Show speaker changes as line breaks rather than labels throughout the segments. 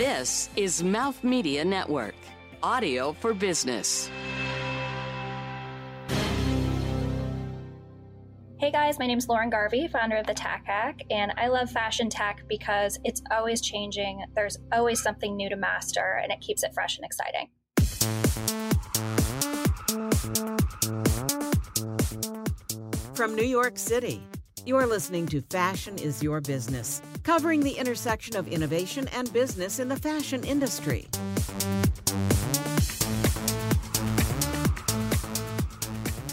This is Mouth Media Network, audio for business.
Hey guys, my name is Lauren Garvey, founder of the Tack Hack, and I love fashion tech because it's always changing. There's always something new to master, and it keeps it fresh and exciting.
From New York City, you're listening to Fashion is Your Business, covering the intersection of innovation and business in the fashion industry.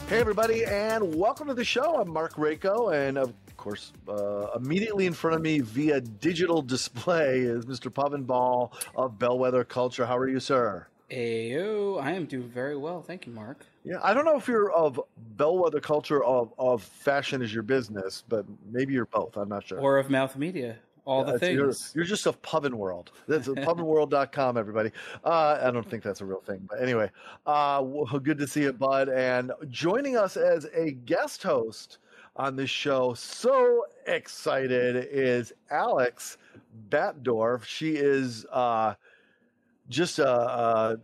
Hey, everybody, and welcome to the show. I'm Mark Rako, and of course, uh, immediately in front of me via digital display is Mr. Pavan Bahl of Bellwether Culture. How are you, sir?
Ayo, I am doing very well. Thank you, Mark.
Yeah, I don't know if you're of Bellwether Culture of, of fashion is your business, but maybe you're both. I'm not sure.
Or of Mouth Media. All the things.
You're, you're, just of Pubbin World. That's pubbinworld.com, everybody. Uh, I don't think that's a real thing. But anyway, uh, well, good to see you, bud. And joining us as a guest host on this show, so excited, is Alex Batdorf. She is uh, just a, a,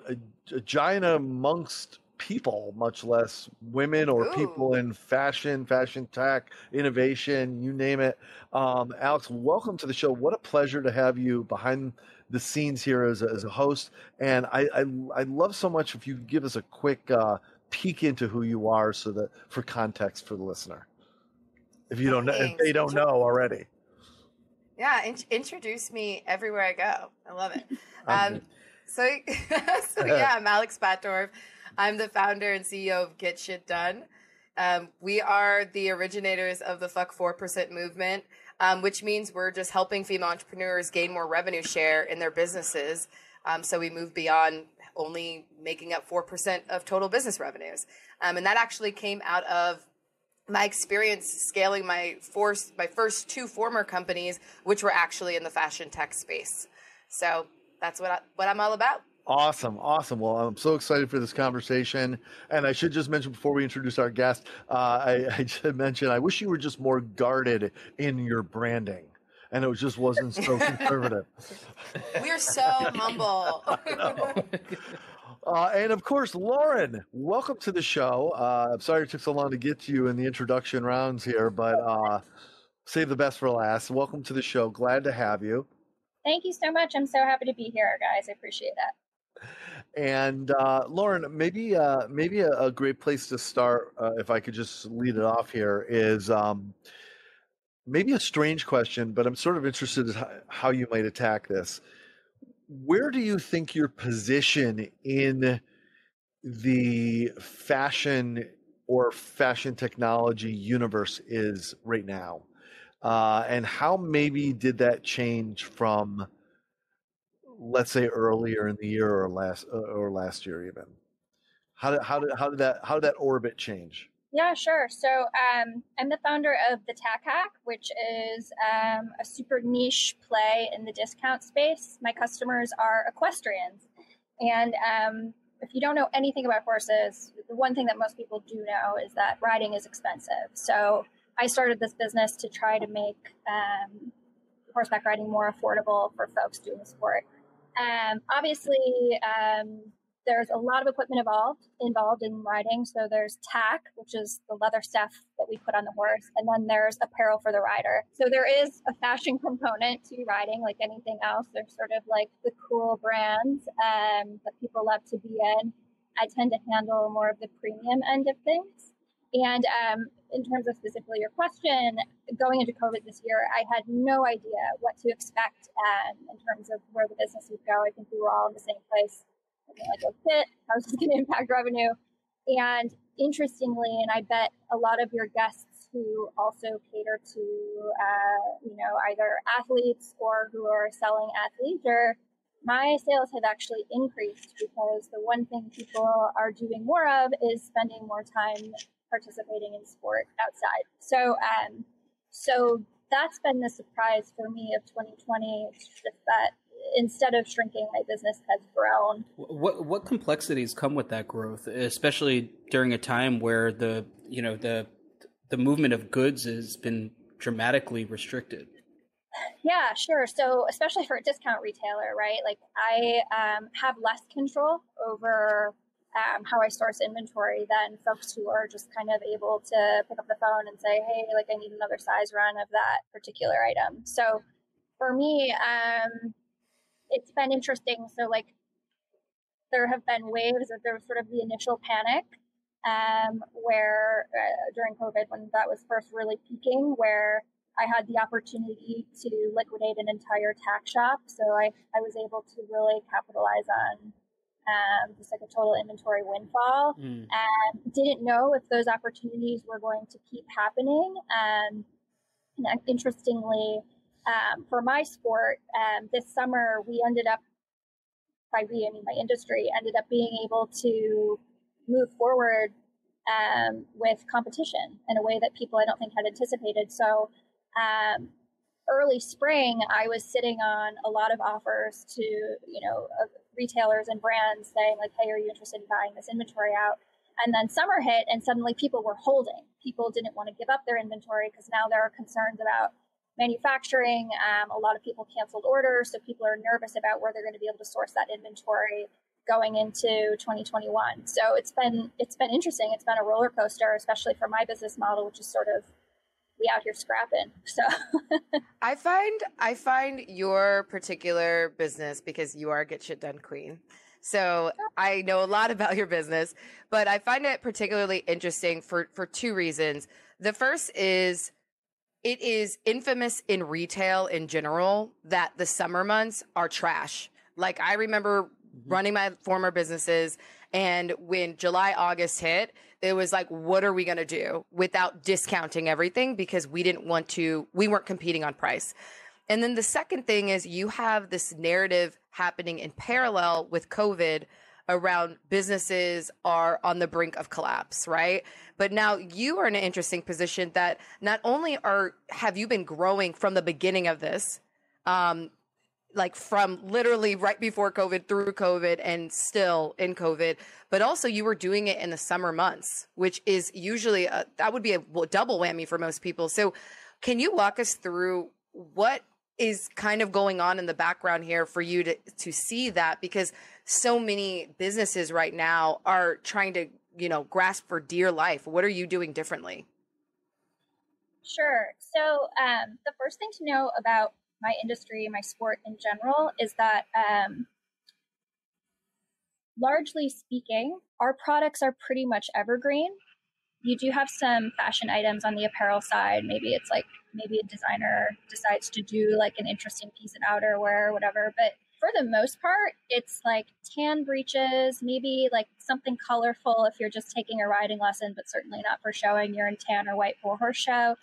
a giant amongst people, much less women or Ooh. people in fashion, fashion tech, innovation, you name it. Um, Alex, welcome to the show. What a pleasure to have you behind the scenes here as a, as a host. And I, I, I love so much if you could give us a quick uh, peek into who you are, so that for context for the listener, if you don't know, if they don't know already.
Yeah, in- introduce me everywhere I go. I love it. Um, so, so yeah, I'm Alex Batdorf. I'm the founder and CEO of Get Shit Done. Um, we are the originators of the Fuck 4% movement, um, which means we're just helping female entrepreneurs gain more revenue share in their businesses. Um, so we move beyond only making up 4% of total business revenues. Um, and that actually came out of my experience scaling my force, my first two former companies, which were actually in the fashion tech space. So that's what I, what I'm all about.
Awesome, awesome. Well, I'm so excited for this conversation. And I should just mention before we introduce our guest, uh, I, I should mention I wish you were just more guarded in your branding, and it just wasn't so conservative.
We're so humble.
Uh, and of course, Lauren, welcome to the show. Uh, I'm sorry it took so long to get to you in the introduction rounds here, but uh, save the best for last. Welcome to the show. Glad to have you.
Thank you so much. I'm so happy to be here, guys. I appreciate that.
And uh, Lauren, maybe uh, maybe a, a, great place to start, uh, if I could just lead it off here, is um, maybe a strange question, but I'm sort of interested in how you might attack this. Where do you think your position in the fashion or fashion technology universe is right now? Uh, and how maybe did that change from let's say earlier in the year or last uh, or last year even. How did how did how did that how did that orbit change?
Yeah sure. So um, i'm the founder of the tack hack which is um, a super niche play in the discount space. My customers are equestrians. And um, if you don't know anything about horses the one thing that most people do know is that riding is expensive. So i started this business to try to make um, horseback riding more affordable for folks doing the sport um, obviously, um, there's a lot of equipment involved involved in riding. So there's tack, which is the leather stuff that we put on the horse, and then there's apparel for the rider. So there is a fashion component to riding, like anything else. There's sort of like the cool brands um, that people love to be in. I tend to handle more of the premium end of things. And um, in terms of specifically your question, going into COVID this year, I had no idea what to expect um, in terms of where the business would go. I think we were all in the same place. Like, okay, how is this going to impact revenue? And interestingly, and I bet a lot of your guests who also cater to, uh, you know, either athletes or who are selling athleisure, my sales have actually increased because the one thing people are doing more of is spending more time participating in sport outside. So, um, so that's been the surprise for me of 2020. It's just that instead of shrinking, my business has grown.
What what complexities come with that growth, especially during a time where the you know the the movement of goods has been dramatically restricted?
Yeah, sure. So, especially for a discount retailer, right? Like, I um, have less control over um, how I source inventory than folks who are just kind of able to pick up the phone and say, hey, like, I need another size run of that particular item. So, for me, um, it's been interesting. So, like, there have been waves of there was sort of the initial panic um, where uh, during COVID, when that was first really peaking, where I had the opportunity to liquidate an entire tack shop. So I, I was able to really capitalize on um, just like a total inventory windfall mm. and didn't know if those opportunities were going to keep happening. Um, and interestingly, um, for my sport, um, this summer we ended up, by we, I mean my industry, ended up being able to move forward um, with competition in a way that people I don't think had anticipated. So um, early spring, I was sitting on a lot of offers to, you know, retailers and brands saying like, "Hey, are you interested in buying this inventory out?" And then summer hit, and suddenly people were holding. People didn't want to give up their inventory because now there are concerns about manufacturing. Um, a lot of people canceled orders, so people are nervous about where they're going to be able to source that inventory going into 2021. So it's been it's been interesting. It's been a roller coaster, especially for my business model, which is sort of we out here scrapping. So
I find I find your particular business because you are get shit done queen. So I know a lot about your business, but I find it particularly interesting for for two reasons. The first is it is infamous in retail in general that the summer months are trash. Like I remember mm-hmm. running my former businesses and when July August hit, it was like, what are we going to do without discounting everything? Because we didn't want to, we weren't competing on price. And then the second thing is you have this narrative happening in parallel with COVID around businesses are on the brink of collapse, right? But now you are in an interesting position that not only are have you been growing from the beginning of this, um, like from literally right before COVID through COVID and still in COVID, but also you were doing it in the summer months, which is usually a, that would be a double whammy for most people. So, can you walk us through what is kind of going on in the background here for you to to see that because so many businesses right now are trying to you know grasp for dear life. What are you doing differently?
Sure. So um, the first thing to know about my industry, my sport in general, is that um, largely speaking, our products are pretty much evergreen. You do have some fashion items on the apparel side. Maybe it's like maybe a designer decides to do like an interesting piece of outerwear or whatever. But for the most part, it's like tan breeches, maybe like something colorful if you're just taking a riding lesson, but certainly not for showing. You're in tan or white for horse show.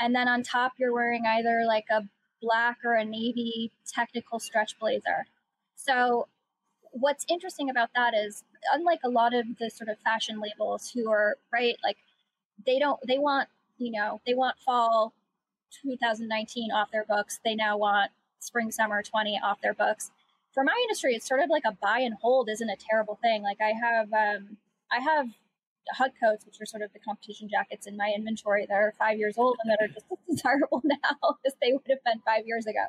And then on top, you're wearing either like a black or a navy technical stretch blazer. So, what's interesting about that is, unlike a lot of the sort of fashion labels who are right, like they don't, they want, you know, they want fall 2019 off their books. They now want spring summer 20 off their books. For my industry, it's sort of like a buy and hold isn't a terrible thing. Like I have, um, I have hunt coats, which are sort of the competition jackets in my inventory that are five years old and that are just as desirable now as they would have been five years ago.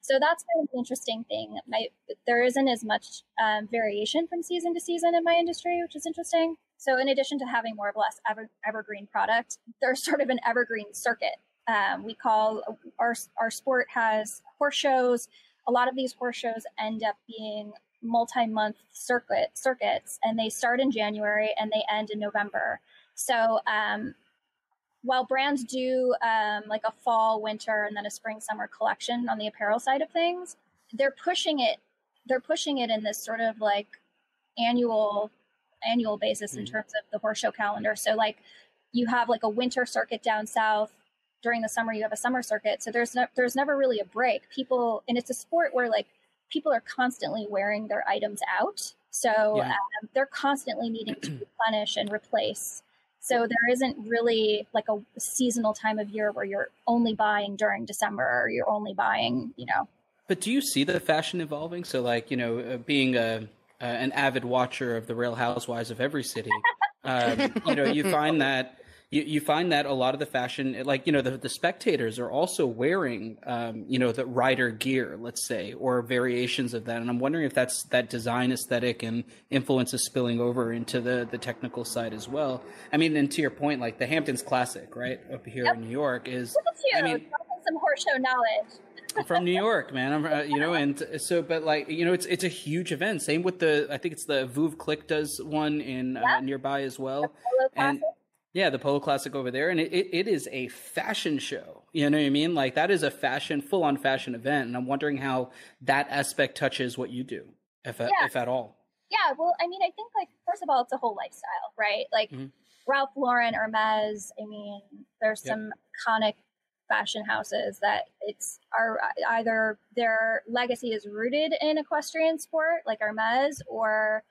So that's kind of the interesting thing. My, there isn't as much um, variation from season to season in my industry, which is interesting. So in addition to having more or less ever, evergreen product, there's sort of an evergreen circuit. Um, we call our our sport has horse shows. A lot of these horse shows end up being multi-month circuit circuits, and they start in January and they end in November. So um, while brands do um, like a fall, winter, and then a spring, summer collection on the apparel side of things, they're pushing it. They're pushing it in this sort of like annual annual basis mm-hmm. in terms of the horse show calendar. So like you have like a winter circuit down south during the summer you have a summer circuit so there's no, there's never really a break people and it's a sport where like people are constantly wearing their items out. So yeah. um, they're constantly needing to replenish and replace. So there isn't really like a seasonal time of year where you're only buying during December or you're only buying, you know.
But do you see the fashion evolving? So, like, you know, uh, being a, uh, an avid watcher of the Real Housewives of every city, um, you know, you find that you, you find that a lot of the fashion, like, you know, the, the spectators are also wearing, um, you know, the rider gear, let's say, or variations of that. And I'm wondering if that's that design aesthetic and influence is spilling over into the, the technical side as well. I mean, and to your point, like the Hamptons Classic, right, up here yep. in New York is,
I mean, some horse show knowledge.
from New York, man. I'm, uh, you know, and so, but like, you know, it's it's a huge event. Same with the, I think it's the Veuve Clicquot does one in uh, nearby as well, and yeah, the Polo Classic over there, and it, it, it is a fashion show. You know what I mean? Like that is a fashion, full on fashion event, and I'm wondering how that aspect touches what you do, if yeah. if at all.
Yeah, well, I mean, I think like first of all, it's a whole lifestyle, right? Like mm-hmm. Ralph Lauren, Hermes. I mean, there's some iconic fashion houses that it's are either their legacy is rooted in equestrian sport, like Hermes, or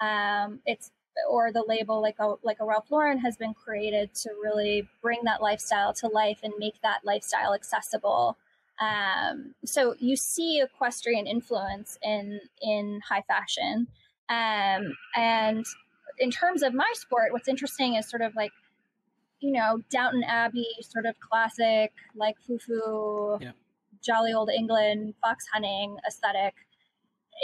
um, it's or the label like a like a Ralph Lauren has been created to really bring that lifestyle to life and make that lifestyle accessible. Um, so you see equestrian influence in in high fashion, um, and in terms of my sport, what's interesting is sort of like you know Downton Abbey sort of classic like foo foo, yeah. jolly old England fox hunting aesthetic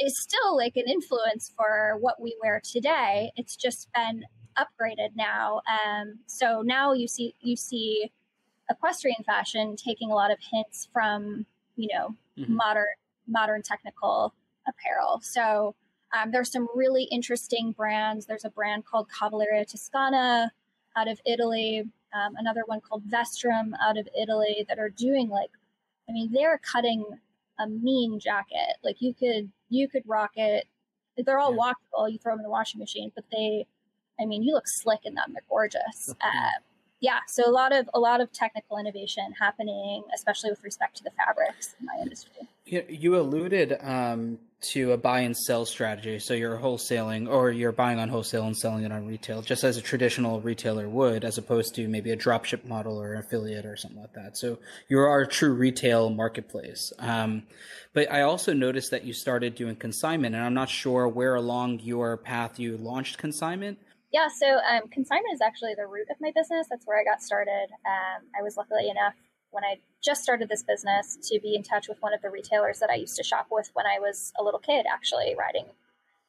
is still like an influence for what we wear today. It's just been upgraded now. Um, so now you see you see equestrian fashion taking a lot of hints from you know mm-hmm. modern modern technical apparel. So um, there's some really interesting brands. There's a brand called Cavalleria Toscana out of Italy. Um, another one called Vestrum out of Italy that are doing like, I mean, they're cutting a mean jacket. Like you could you could rock it. They're all yeah. washable. You throw them in the washing machine, but they, I mean, you look slick in them. They're gorgeous. Uh, yeah, so a lot of a lot of technical innovation happening, especially with respect to the fabrics in my industry.
You alluded um, to a buy and sell strategy. So you're wholesaling or you're buying on wholesale and selling it on retail, just as a traditional retailer would, as opposed to maybe a dropship model or affiliate or something like that. So you are a true retail marketplace. Um, but I also noticed that you started doing consignment, and I'm not sure where along your path you launched consignment.
Yeah, so um, consignment is actually the root of my business. That's where I got started. Um, I was luckily enough when I just started this business to be in touch with one of the retailers that I used to shop with when I was a little kid, actually riding.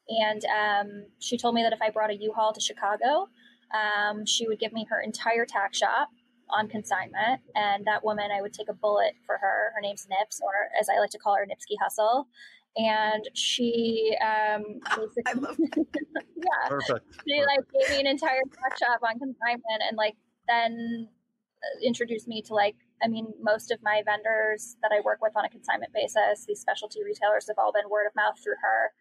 And um, she told me that if I brought a U-Haul to Chicago, um, she would give me her entire tack shop on consignment. And that woman, I would take a bullet for her. Her name's Nips, or as I like to call her, Nipsky Hustle. And she um, basically, yeah, Perfect. she like gave me an entire tack shop on consignment, and like then uh, introduced me to like I mean, most of my vendors that I work with on a consignment basis, these specialty retailers have all been word of mouth through her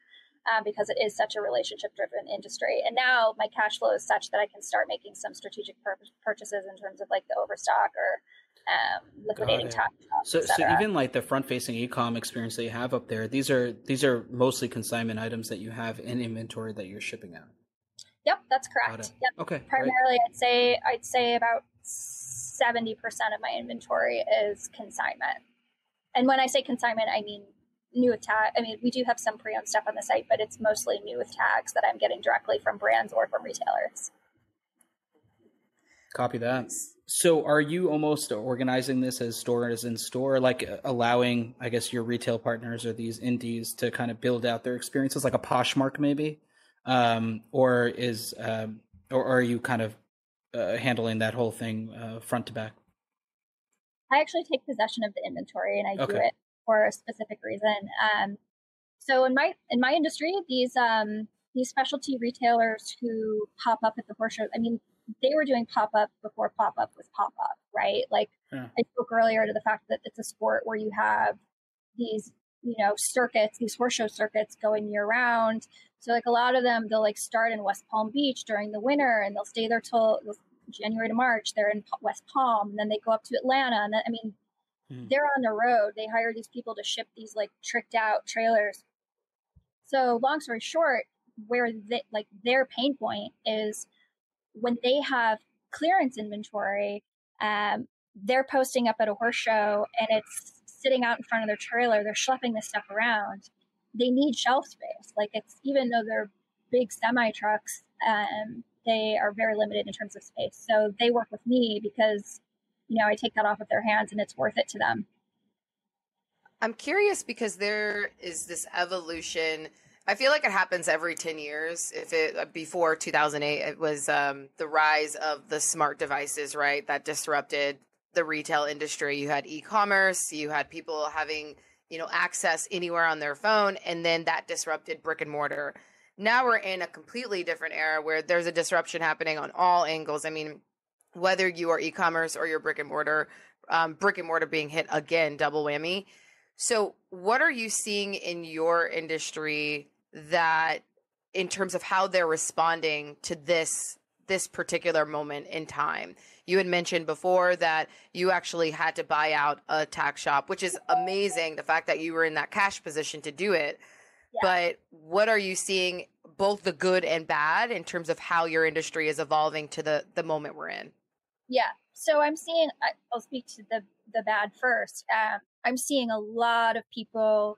um, because it is such a relationship driven industry. And now my cash flow is such that I can start making some strategic pur- purchases in terms of like the overstock or um, liquidating top.
So, so even like the front facing ecom experience that you have up there, these are these are mostly consignment items that you have in inventory that you're shipping out.
Yep, that's correct. Yep.
Okay.
Primarily, I'd say I'd say about 70% of my inventory is consignment. And when I say consignment, I mean new with tag. I mean, we do have some pre owned stuff on the site, but it's mostly new with tags that I'm getting directly from brands or from retailers.
Copy that. So, are you almost organizing this as stores in store, like allowing, I guess, your retail partners or these indies to kind of build out their experiences, like a Poshmark, maybe, um, or is, um, or are you kind of uh, handling that whole thing uh, front to back?
I actually take possession of the inventory and I okay. do it for a specific reason. Um, so in my in my industry, these um, these specialty retailers who pop up at the horse show, I mean, they were doing pop up before pop up was pop up, right? Like yeah. I spoke earlier to the fact that it's a sport where you have these you know circuits, these horse show circuits going year round. So like a lot of them, they'll like start in West Palm Beach during the winter, and they'll stay there till January to March. They're in West Palm, and then they go up to Atlanta, and then, I mean, hmm. they're on the road. They hire these people to ship these like tricked out trailers. So long story short, where they, like their pain point is when they have clearance inventory, um, they're posting up at a horse show and it's sitting out in front of their trailer. They're schlepping this stuff around they need shelf space. Like it's even though they're big semi trucks, um, they are very limited in terms of space. So they work with me because, you know, I take that off of their hands and it's worth it to them.
I'm curious because there is this evolution. I feel like it happens every 10 years. If it uh, before 2008, it was um, the rise of the smart devices, right? That disrupted the retail industry. You had e-commerce, you had people having, you know, access anywhere on their phone, and then that disrupted brick and mortar. Now we're in a completely different era where there's a disruption happening on all angles. I mean, whether you are e-commerce or your brick and mortar, um, brick and mortar being hit again, double whammy. So, what are you seeing in your industry that, in terms of how they're responding to this this particular moment in time? You had mentioned before that you actually had to buy out a tack shop, which is amazing. The fact that you were in that cash position to do it. Yeah. But what are you seeing, both the good and bad, in terms of how your industry is evolving to the the moment we're in?
Yeah. So I'm seeing. I'll speak to the the bad first. Um, I'm seeing a lot of people,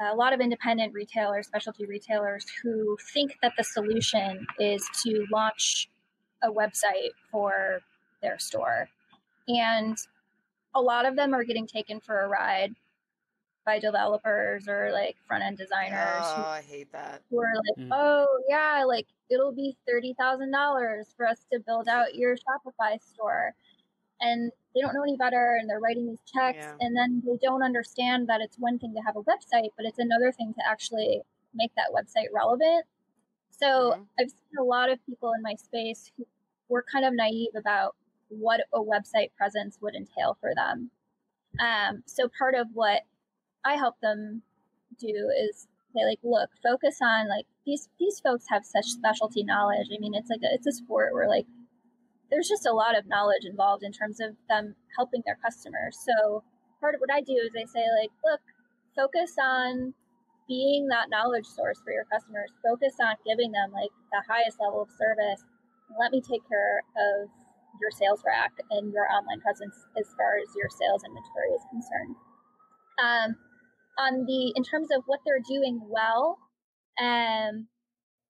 a lot of independent retailers, specialty retailers who think that the solution is to launch a website for their store. And a lot of them are getting taken for a ride by developers or like front end designers.
Oh, who, I hate that.
Who are like, mm. oh yeah, like it'll be thirty thousand dollars for us to build out your Shopify store, and they don't know any better, and they're writing these checks, yeah. and then they don't understand that it's one thing to have a website, but it's another thing to actually make that website relevant. So mm-hmm. I've seen a lot of people in my space who were kind of naive about what a website presence would entail for them. Um, so part of what I help them do is say like, look, focus on like these these folks have such specialty knowledge. I mean, it's like a, it's a sport where like there's just a lot of knowledge involved in terms of them helping their customers. So part of what I do is I say like, look, focus on being that knowledge source for your customers. Focus on giving them like the highest level of service. Let me take care of your sales rack and your online presence as far as your sales inventory is concerned. Um, on the in terms of what they're doing well, um,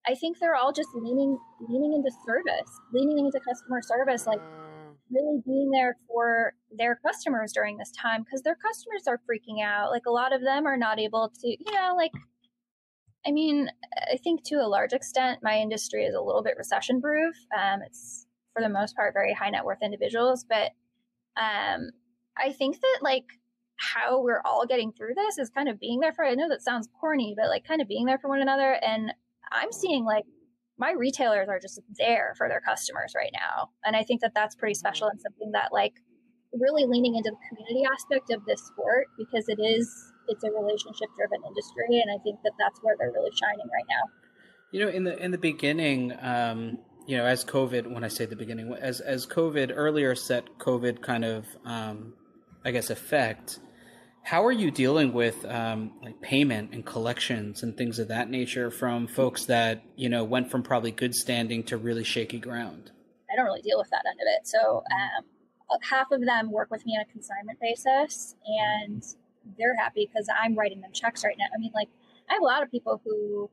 I think they're all just leaning leaning into service, leaning into customer service, like mm. really being there for their customers during this time because their customers are freaking out. Like a lot of them are not able to, you know, like I mean, I think to a large extent, my industry is a little bit recession proof. Um, it's for the most part very high net worth individuals. But um, I think that like how we're all getting through this is kind of being there for. I know that sounds corny, but like kind of being there for one another. And I'm seeing like my retailers are just there for their customers right now, and I think that that's pretty special and something that like really leaning into the community aspect of this sport because it is it's a relationship driven industry and i think that that's where they're really shining right now
you know in the in the beginning um you know, as COVID, when I say the beginning, as as COVID earlier set COVID kind of, um, I guess, effect. How are you dealing with um, like payment and collections and things of that nature from folks that you know went from probably good standing to really shaky ground?
I don't really deal with that end of it. So um, half of them work with me on a consignment basis, and they're happy because I'm writing them checks right now. I mean, like I have a lot of people who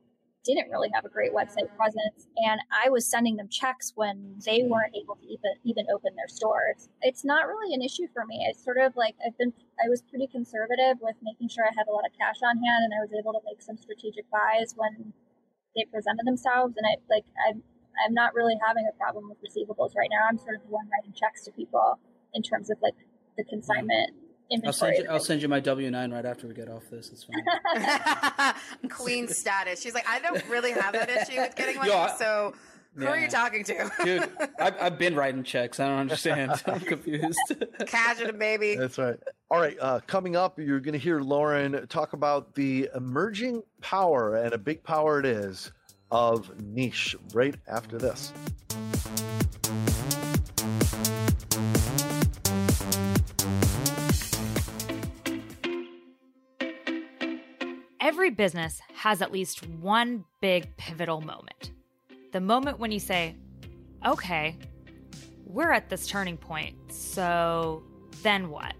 didn't really have a great website presence. And I was sending them checks when they mm-hmm. weren't able to even, even open their stores. It's not really an issue for me. It's sort of like I've been, I was pretty conservative with making sure I had a lot of cash on hand and I was able to make some strategic buys when they presented themselves. And I, like, I'm, I'm not really having a problem with receivables right now. I'm sort of the one writing checks to people in terms of like the mm-hmm. consignment
I'll send you. I'll send you my W nine right after we get off this. It's
fine. Queen status. She's like, I don't really have that issue with getting money. Yo, so who yeah. are you talking to?
Dude, I've, I've, been writing checks. I don't understand. I'm confused.
Cash it, baby.
That's right. All right. Uh, coming up, you're going to hear Lauren talk about the emerging power, and a big power it is, of niche right after this.
Every business has at least one big pivotal moment. The moment when you say, okay, we're at this turning point, so then what?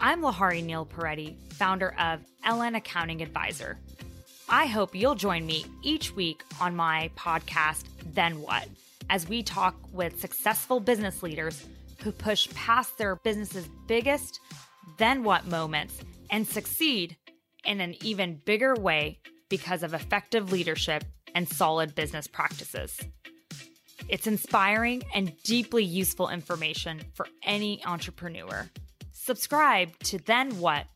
I'm Lahari Neil Peretti, founder of LN Accounting Advisor. I hope you'll join me each week on my podcast, Then What, as we talk with successful business leaders who push past their business's biggest then what moments and succeed in an even bigger way because of effective leadership and solid business practices. It's inspiring and deeply useful information for any entrepreneur. Subscribe to Then What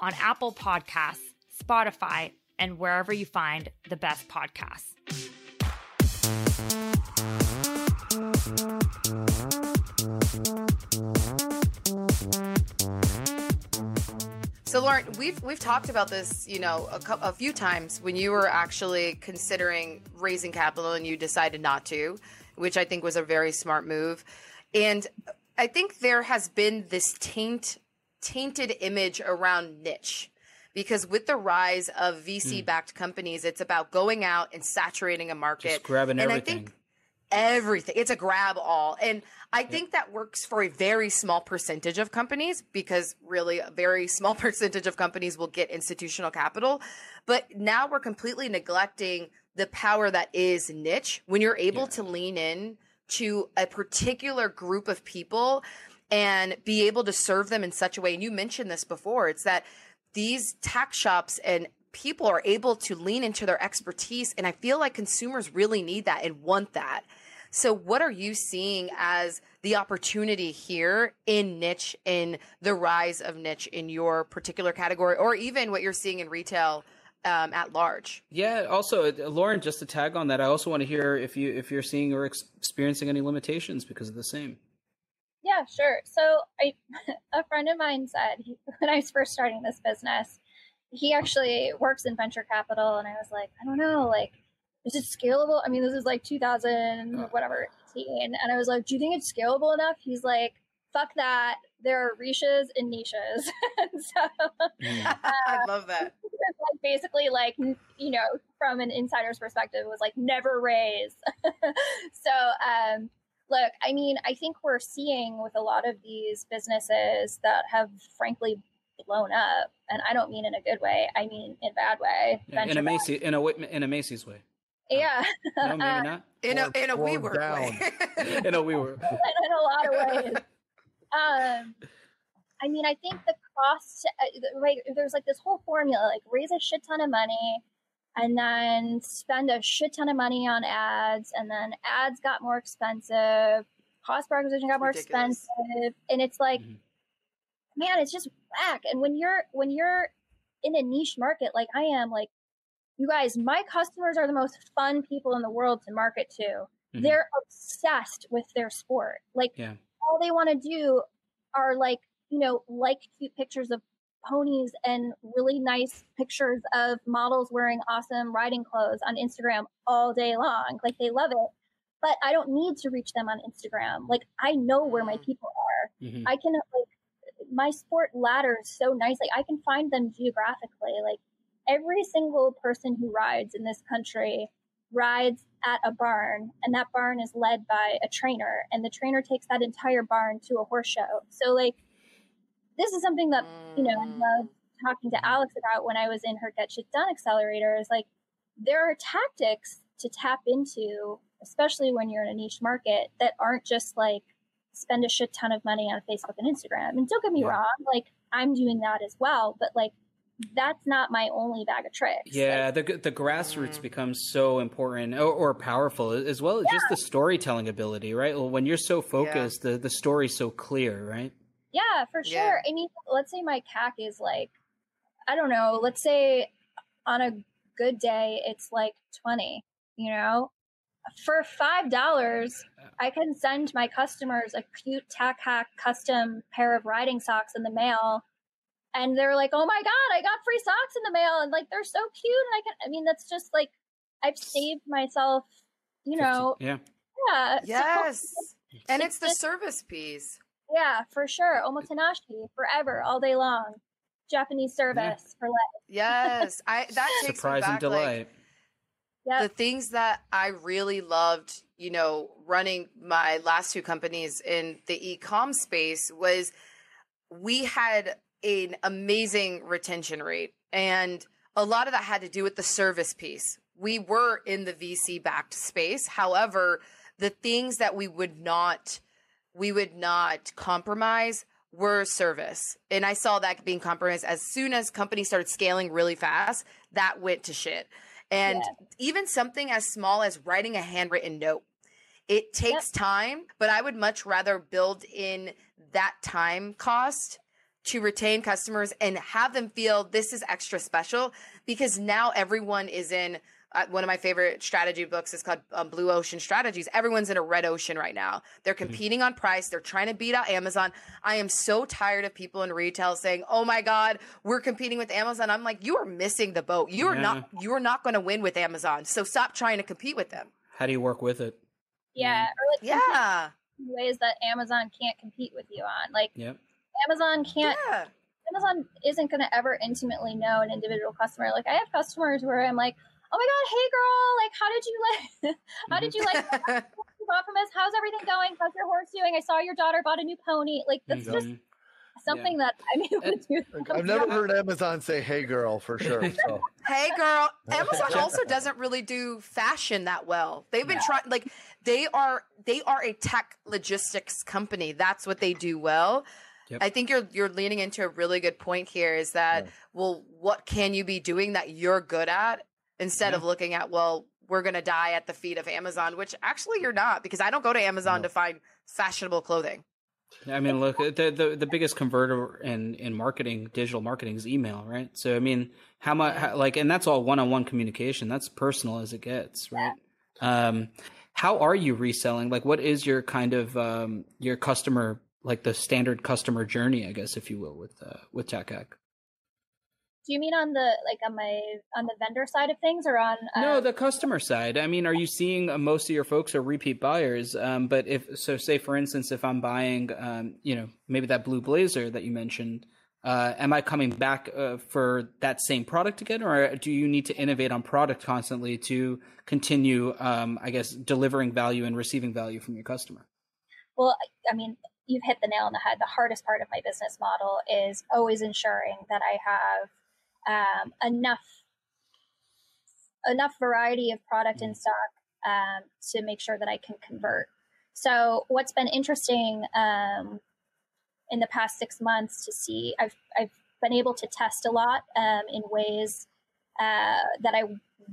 on Apple Podcasts, Spotify, and wherever you find the best podcasts.
So, Lauren, we've we've talked about this, you know, a, a few times when you were actually considering raising capital and you decided not to, which I think was a very smart move. And I think there has been this taint tainted image around niche because with the rise of VC backed mm. companies, it's about going out and saturating a market,
Just grabbing
and
everything.
I think everything. It's a grab all. And I think that works for a very small percentage of companies because really a very small percentage of companies will get institutional capital. But now we're completely neglecting the power that is niche when you're able yeah. to lean in to a particular group of people and be able to serve them in such a way. And you mentioned this before. It's that these tack shops and people are able to lean into their expertise. And I feel like consumers really need that and want that. So, what are you seeing as the opportunity here in niche, in the rise of niche in your particular category, or even what you're seeing in retail? Um, at large.
Yeah. Also, uh, Lauren, just to tag on that, I also want to hear if you if you're seeing or experiencing any limitations because of the same.
Yeah, sure. So, I a friend of mine said when I was first starting this business, he actually works in venture capital, and I was like, I don't know, like is it scalable? I mean, this is like 2000, whatever, 18. And I was like, do you think it's scalable enough? He's like, fuck that. There are riches and niches. so,
mm. uh, I love that.
Like basically, like, you know, from an insider's perspective, was like, never raise. so, um, look, I mean, I think we're seeing with a lot of these businesses that have frankly blown up, and I don't mean in a good way. I mean in a bad way.
Yeah, in a Macy's, in a in a Macy's way.
Yeah.
No, maybe not.
In a in a WeWork way.
in a WeWork.
in a lot of ways. Um, I mean, I think the cost, uh, like, there's like this whole formula, like raise a shit ton of money, and then spend a shit ton of money on ads, and then ads got more expensive, cost per acquisition got more Ridiculous. expensive, and it's like, mm-hmm. man, it's just whack. And when you're when you're in a niche market like I am, like you guys, my customers are the most fun people in the world to market to. Mm-hmm. They're obsessed with their sport. Like yeah. all they want to do are like, you know, like cute pictures of ponies and really nice pictures of models wearing awesome riding clothes on Instagram all day long. Like they love it. But I don't need to reach them on Instagram. Like I know where my mm. people are. Mm-hmm. I can like my sport ladders so nicely. I can find them geographically. Like every single person who rides in this country rides at a barn and that barn is led by a trainer and the trainer takes that entire barn to a horse show so like this is something that you know i mm. love talking to alex about when i was in her get shit done accelerator is like there are tactics to tap into especially when you're in a niche market that aren't just like spend a shit ton of money on facebook and instagram and don't get me yeah. wrong like i'm doing that as well but like that's not my only bag of tricks.
Yeah, like, the the grassroots mm. becomes so important or, or, powerful as well as yeah. just the storytelling ability, right? Well, when you're so focused, yeah. the the story's so clear, right?
Yeah, for sure. Yeah. I mean, let's say my CAC is like, I don't know. Let's say on a good day, it's like twenty. You know, for five dollars, I can send my customers a cute tack hack custom pair of riding socks in the mail and they're like, "Oh my god, I got free socks in the mail," and like they're so cute. And I can, I mean, that's just like I've saved myself, you know.
Yeah.
Yeah.
Yes. So, and it's, it's the just, service piece.
Yeah, for sure. Omotenashi forever, all day long. Japanese service yeah. for life.
Yes, I that takes
surprise
back,
and delight. Like,
Yep.
The things that I really loved, you know, running my last two companies in the e-com space was we had an amazing retention rate. And a lot of that had to do with the service piece. We were in the VC backed space. However, the things that we would not we would not compromise were service. And I saw that being compromised as soon as companies started scaling really fast, that went to shit. And yeah. even something as small as writing a handwritten note. It takes yep. time, but I would much rather build in that time cost to retain customers and have them feel this is extra special because now everyone is in uh, one of my favorite strategy books is called um, Blue Ocean Strategies. Everyone's in a red ocean right now. They're mm-hmm. competing mm-hmm. on price. They're trying to beat out Amazon. I am so tired of people in retail saying, "Oh my God, we're competing with Amazon." I'm like, you are missing the boat. You are yeah. not. You are not going to win with Amazon. So stop trying to compete with them.
How do you work with it?
Yeah, or like
yeah,
ways that Amazon can't compete with you on. Like,
yep.
Amazon can't. Yeah. Amazon isn't going to ever intimately know an individual customer. Like, I have customers where I'm like, oh my god, hey girl, like how did you like how did you like you bought from us? How's everything going? How's your horse doing? I saw your daughter bought a new pony. Like that's mm-hmm. just something yeah. that I'm able to do.
I've never heard Amazon say "Hey girl" for sure. So.
hey girl, Amazon also doesn't really do fashion that well. They've been yeah. trying, like they are they are a tech logistics company. That's what they do well. Yep. I think you're you're leaning into a really good point here. Is that yeah. well, what can you be doing that you're good at, instead yeah. of looking at well we're going to die at the feet of Amazon, which actually you're not because I don't go to Amazon no. to find fashionable clothing.
I mean, look, the, the the biggest converter in in marketing, digital marketing, is email, right? So, I mean, how much, how, like, and that's all one on one communication. That's personal as it gets, right? Um, how are you reselling? Like, what is your kind of um, your customer, like the standard customer journey, I guess, if you will, with uh, with Tack Hack?
Do you mean on the like on my on the vendor side of things or on?
Uh... No, the customer side. I mean, are you seeing uh, most of your folks are repeat buyers? Um, but if so, say for instance, if I'm buying, um, you know, maybe that blue blazer that you mentioned, uh, am I coming back uh, for that same product again, or do you need to innovate on product constantly to continue, um, I guess, delivering value and receiving value from your customer?
Well, I mean, you've hit the nail on the head. The hardest part of my business model is always ensuring that I have um, enough enough variety of product in stock um, to make sure that I can convert. So what's been interesting um, in the past six months to see, I've I've been able to test a lot um, in ways uh, that I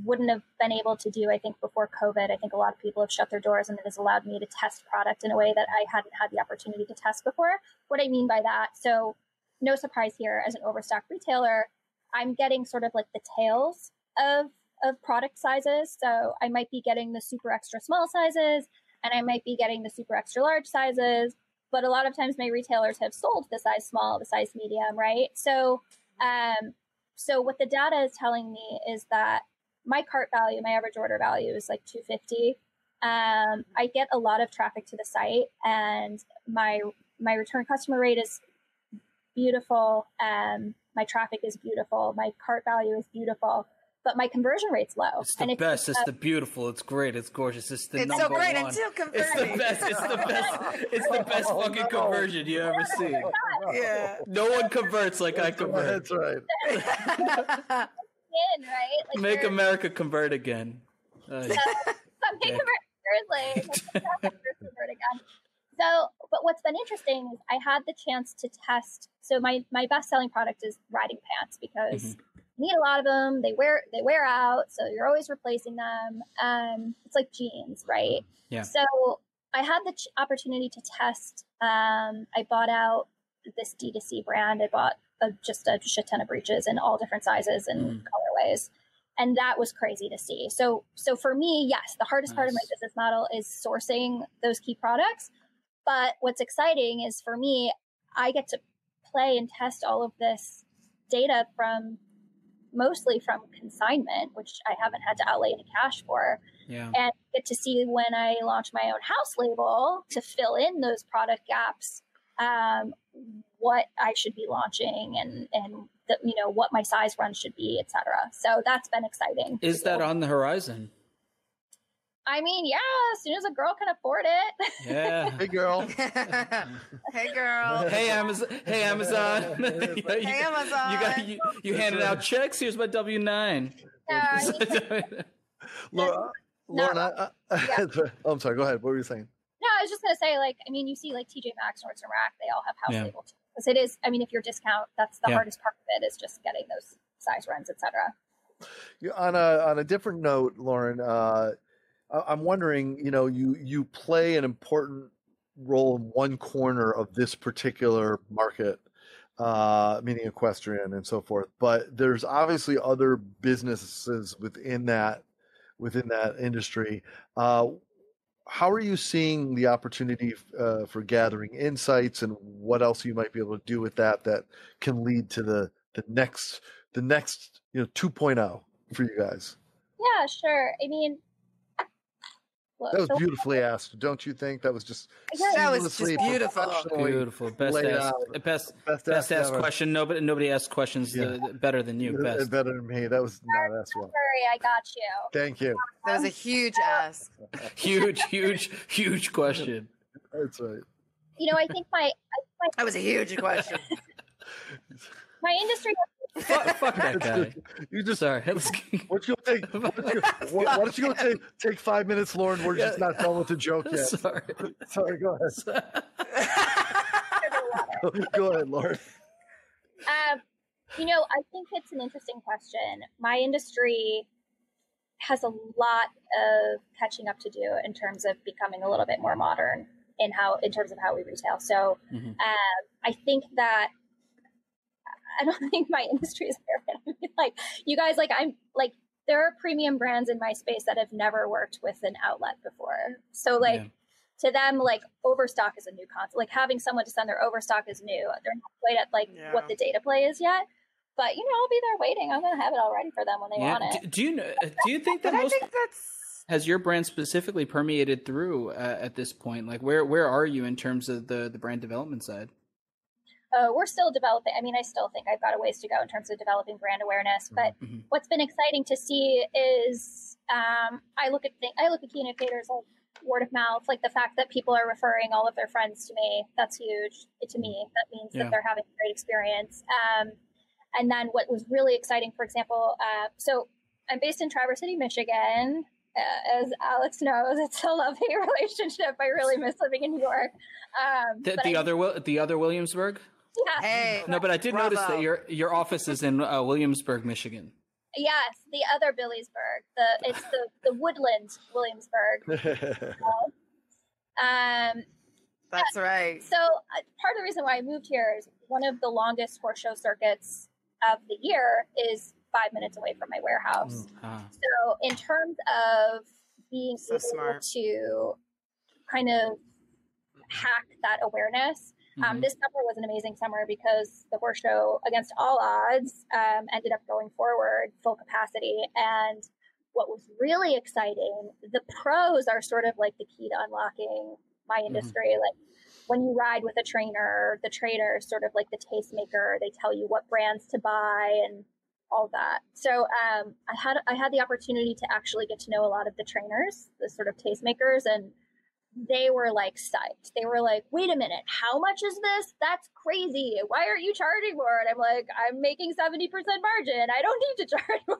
wouldn't have been able to do. I think before COVID, I think a lot of people have shut their doors, and it has allowed me to test product in a way that I hadn't had the opportunity to test before. What I mean by that, so no surprise here, as an overstock retailer, I'm getting sort of like the tails of of product sizes. So I might be getting the super extra small sizes and I might be getting the super extra large sizes. But a lot of times my retailers have sold the size small, the size medium, right? So um so what the data is telling me is that my cart value, my average order value is like 250. Um, I get a lot of traffic to the site and my my return customer rate is beautiful. Um, my traffic is beautiful. My cart value is beautiful. But my conversion rate's low.
It's the and best. It's, it's the beautiful. It's great. It's gorgeous. It's the
it's
number
so great
one.
until conversion.
It's the best. It's the best. It's the best oh, fucking no. conversion you ever see.
Yeah.
No one converts like I convert.
That's right.
in, right?
Like Make America convert again.
Uh, so, make yeah. America convert again. So, but what's been interesting is I had the chance to test. So my my best selling product is riding pants because mm-hmm. you need a lot of them. They wear they wear out, so you're always replacing them. Um, it's like jeans, right?
Yeah.
So I had the ch- opportunity to test. Um, I bought out this D2C brand. I bought a, just a shit ton of breeches in all different sizes and mm. colorways and that was crazy to see so so for me yes the hardest nice. part of my business model is sourcing those key products but what's exciting is for me, I get to play and test all of this data from mostly from consignment, which I haven't had to outlay any cash for.
Yeah.
And get to see when I launch my own house label to fill in those product gaps, um, what I should be launching and and the, you know what my size run should be, etc. So that's been exciting.
Is that on the horizon?
I mean, yeah, as soon as a girl can afford it.
Yeah.
hey, girl.
hey, girl.
Hey, Amazon. Hey, Amazon.
you, hey, Amazon.
You got you, you handed out checks. Here's my W nine.
Yeah.
Laura, Lauren, I, I, yeah. oh, I'm sorry. Go ahead. What were you saying?
No, I was just gonna say, like, I mean, you see, like TJ Maxx, Nordstrom Rack, they all have house yeah. label because it is. I mean, if you're discount, that's the yeah. hardest part of it is just getting those size runs, etc.
On a on a different note, Lauren, uh, I'm wondering, you know, you you play an important role in one corner of this particular market, uh, meaning equestrian and so forth. But there's obviously other businesses within that within that industry. Uh, how are you seeing the opportunity uh, for gathering insights and what else you might be able to do with that that can lead to the the next the next you know 2.0 for you guys
yeah sure i mean
that was beautifully asked, don't you think? That was just
that was just beautiful,
beautiful. Best asked, best best, best asked question. Nobody nobody asked questions yeah. the, better than you. Best.
better than me. That was not asked well.
Sorry, I got you.
Thank you.
That was a huge ask.
huge, huge, huge question.
That's right.
You know, I think my, my
that was a huge question.
my industry
fuck, fuck that guy.
You just
sorry.
Let's... What you take? What you, why don't you go take take five minutes, Lauren? We're just not done with the joke yet.
Sorry.
Sorry. Go ahead. go ahead, Lauren.
Um, you know, I think it's an interesting question. My industry has a lot of catching up to do in terms of becoming a little bit more modern in how in terms of how we retail. So mm-hmm. um, I think that I don't think my industry is there. I mean, like you guys, like I'm like there are premium brands in my space that have never worked with an outlet before. So like yeah. to them, like overstock is a new concept. Like having someone to send their overstock is new. They're not quite at like yeah. what the data play is yet. But you know, I'll be there waiting. I'm gonna have it all ready for them when they yeah. want
it. Do, do you know? Do you think that most? Think that's has your brand specifically permeated through uh, at this point? Like, where where are you in terms of the the brand development side?
Uh, we're still developing. I mean, I still think I've got a ways to go in terms of developing brand awareness. But mm-hmm. what's been exciting to see is um, I look at th- I look at key indicators like word of mouth, like the fact that people are referring all of their friends to me. That's huge to me. That means yeah. that they're having a great experience. Um, and then what was really exciting, for example, uh, so I'm based in Traverse City, Michigan. Uh, as Alex knows, it's a lovely relationship. I really miss living in New York. Um,
the, the other the other Williamsburg.
Yeah.
Hey,
no, but I did bravo. notice that your your office is in uh, Williamsburg, Michigan.
Yes, the other Billiesburg. The it's the the Woodland Williamsburg. um,
that's right.
So uh, part of the reason why I moved here is one of the longest horse show circuits of the year is five minutes away from my warehouse. Mm, So in terms of being so able smart. to kind of hack that awareness, mm-hmm. Um, this summer was an amazing summer because the horse show, against all odds, um, ended up going forward full capacity. And what was really exciting, the pros are sort of like the key to unlocking my mm-hmm. industry. Mm-hmm. Like when you ride with a trainer, the trainer is sort of like the tastemaker. They tell you what brands to buy and all that. So um, I had I had the opportunity to actually get to know a lot of the trainers, the sort of tastemakers, and they were like psyched. They were like, wait a minute, how much is this? That's crazy. Why aren't you charging more? And I'm like, I'm making 70% margin. I don't need to charge more.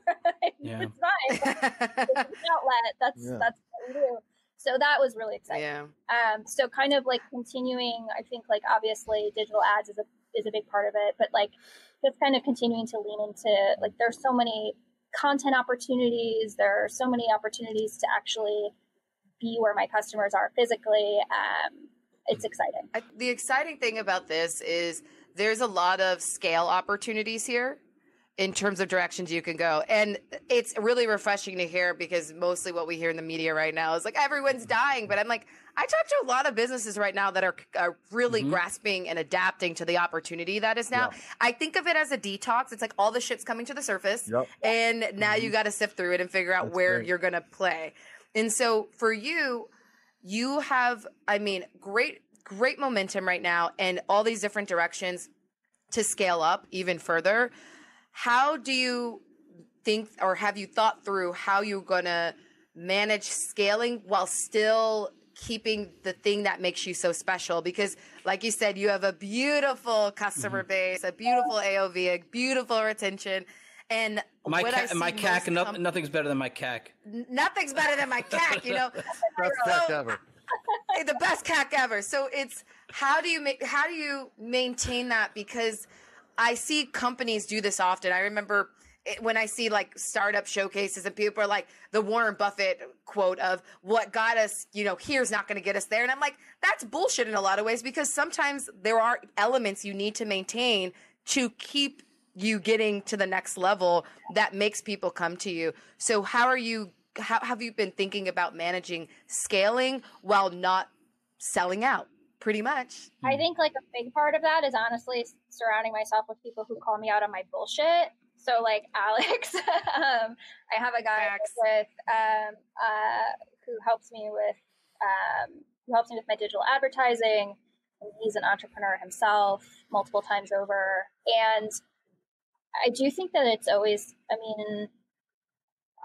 yeah. It's fine. it's outlet. That's, yeah. that's what we do. So that was really exciting. Yeah. Um, so kind of like continuing, I think like obviously digital ads is a, is a big part of it, but like just kind of continuing to lean into like, there's so many content opportunities. There are so many opportunities to actually be where my customers are physically. Um, it's exciting.
I, the exciting thing about this is there's a lot of scale opportunities here in terms of directions you can go. And it's really refreshing to hear because mostly what we hear in the media right now is like everyone's dying. But I'm like, I talk to a lot of businesses right now that are, are really mm-hmm. grasping and adapting to the opportunity that is now. I think of it as a detox. It's like all the shit's coming to the surface. Yep. And now mm-hmm. you got to sift through it and figure out That's where great. you're going to play. And so for you, you have, I mean, great, great momentum right now and all these different directions to scale up even further. How do you think or have you thought through how you're going to manage scaling while still keeping the thing that makes you so special because like you said you have a beautiful customer mm-hmm. base a beautiful aov a beautiful retention And
my
what
ca-
see
my
most
CAC, no,
com-
nothing's better than my CAC.
nothing's better than my CAC. You know,
Best CAC ever.
The best CAC ever. So it's how do you make how do you maintain that? Because I see companies do this often. I remember it, when I see like startup showcases and people are like the Warren Buffett quote of what got us, you know, here's not going to get us there. And I'm like, that's bullshit in a lot of ways because sometimes there are elements you need to maintain to keep you getting to the next level that makes people come to you. So how are you how have you been thinking about managing scaling while not selling out? Pretty much.
I think like a big part of that is honestly surrounding myself with people who call me out on my bullshit. So like Alex, um, I have a guy
Facts.
with um, uh, who helps me with um, who helps me with my digital advertising. He's an entrepreneur himself, multiple times over, and I do think that it's always. I mean,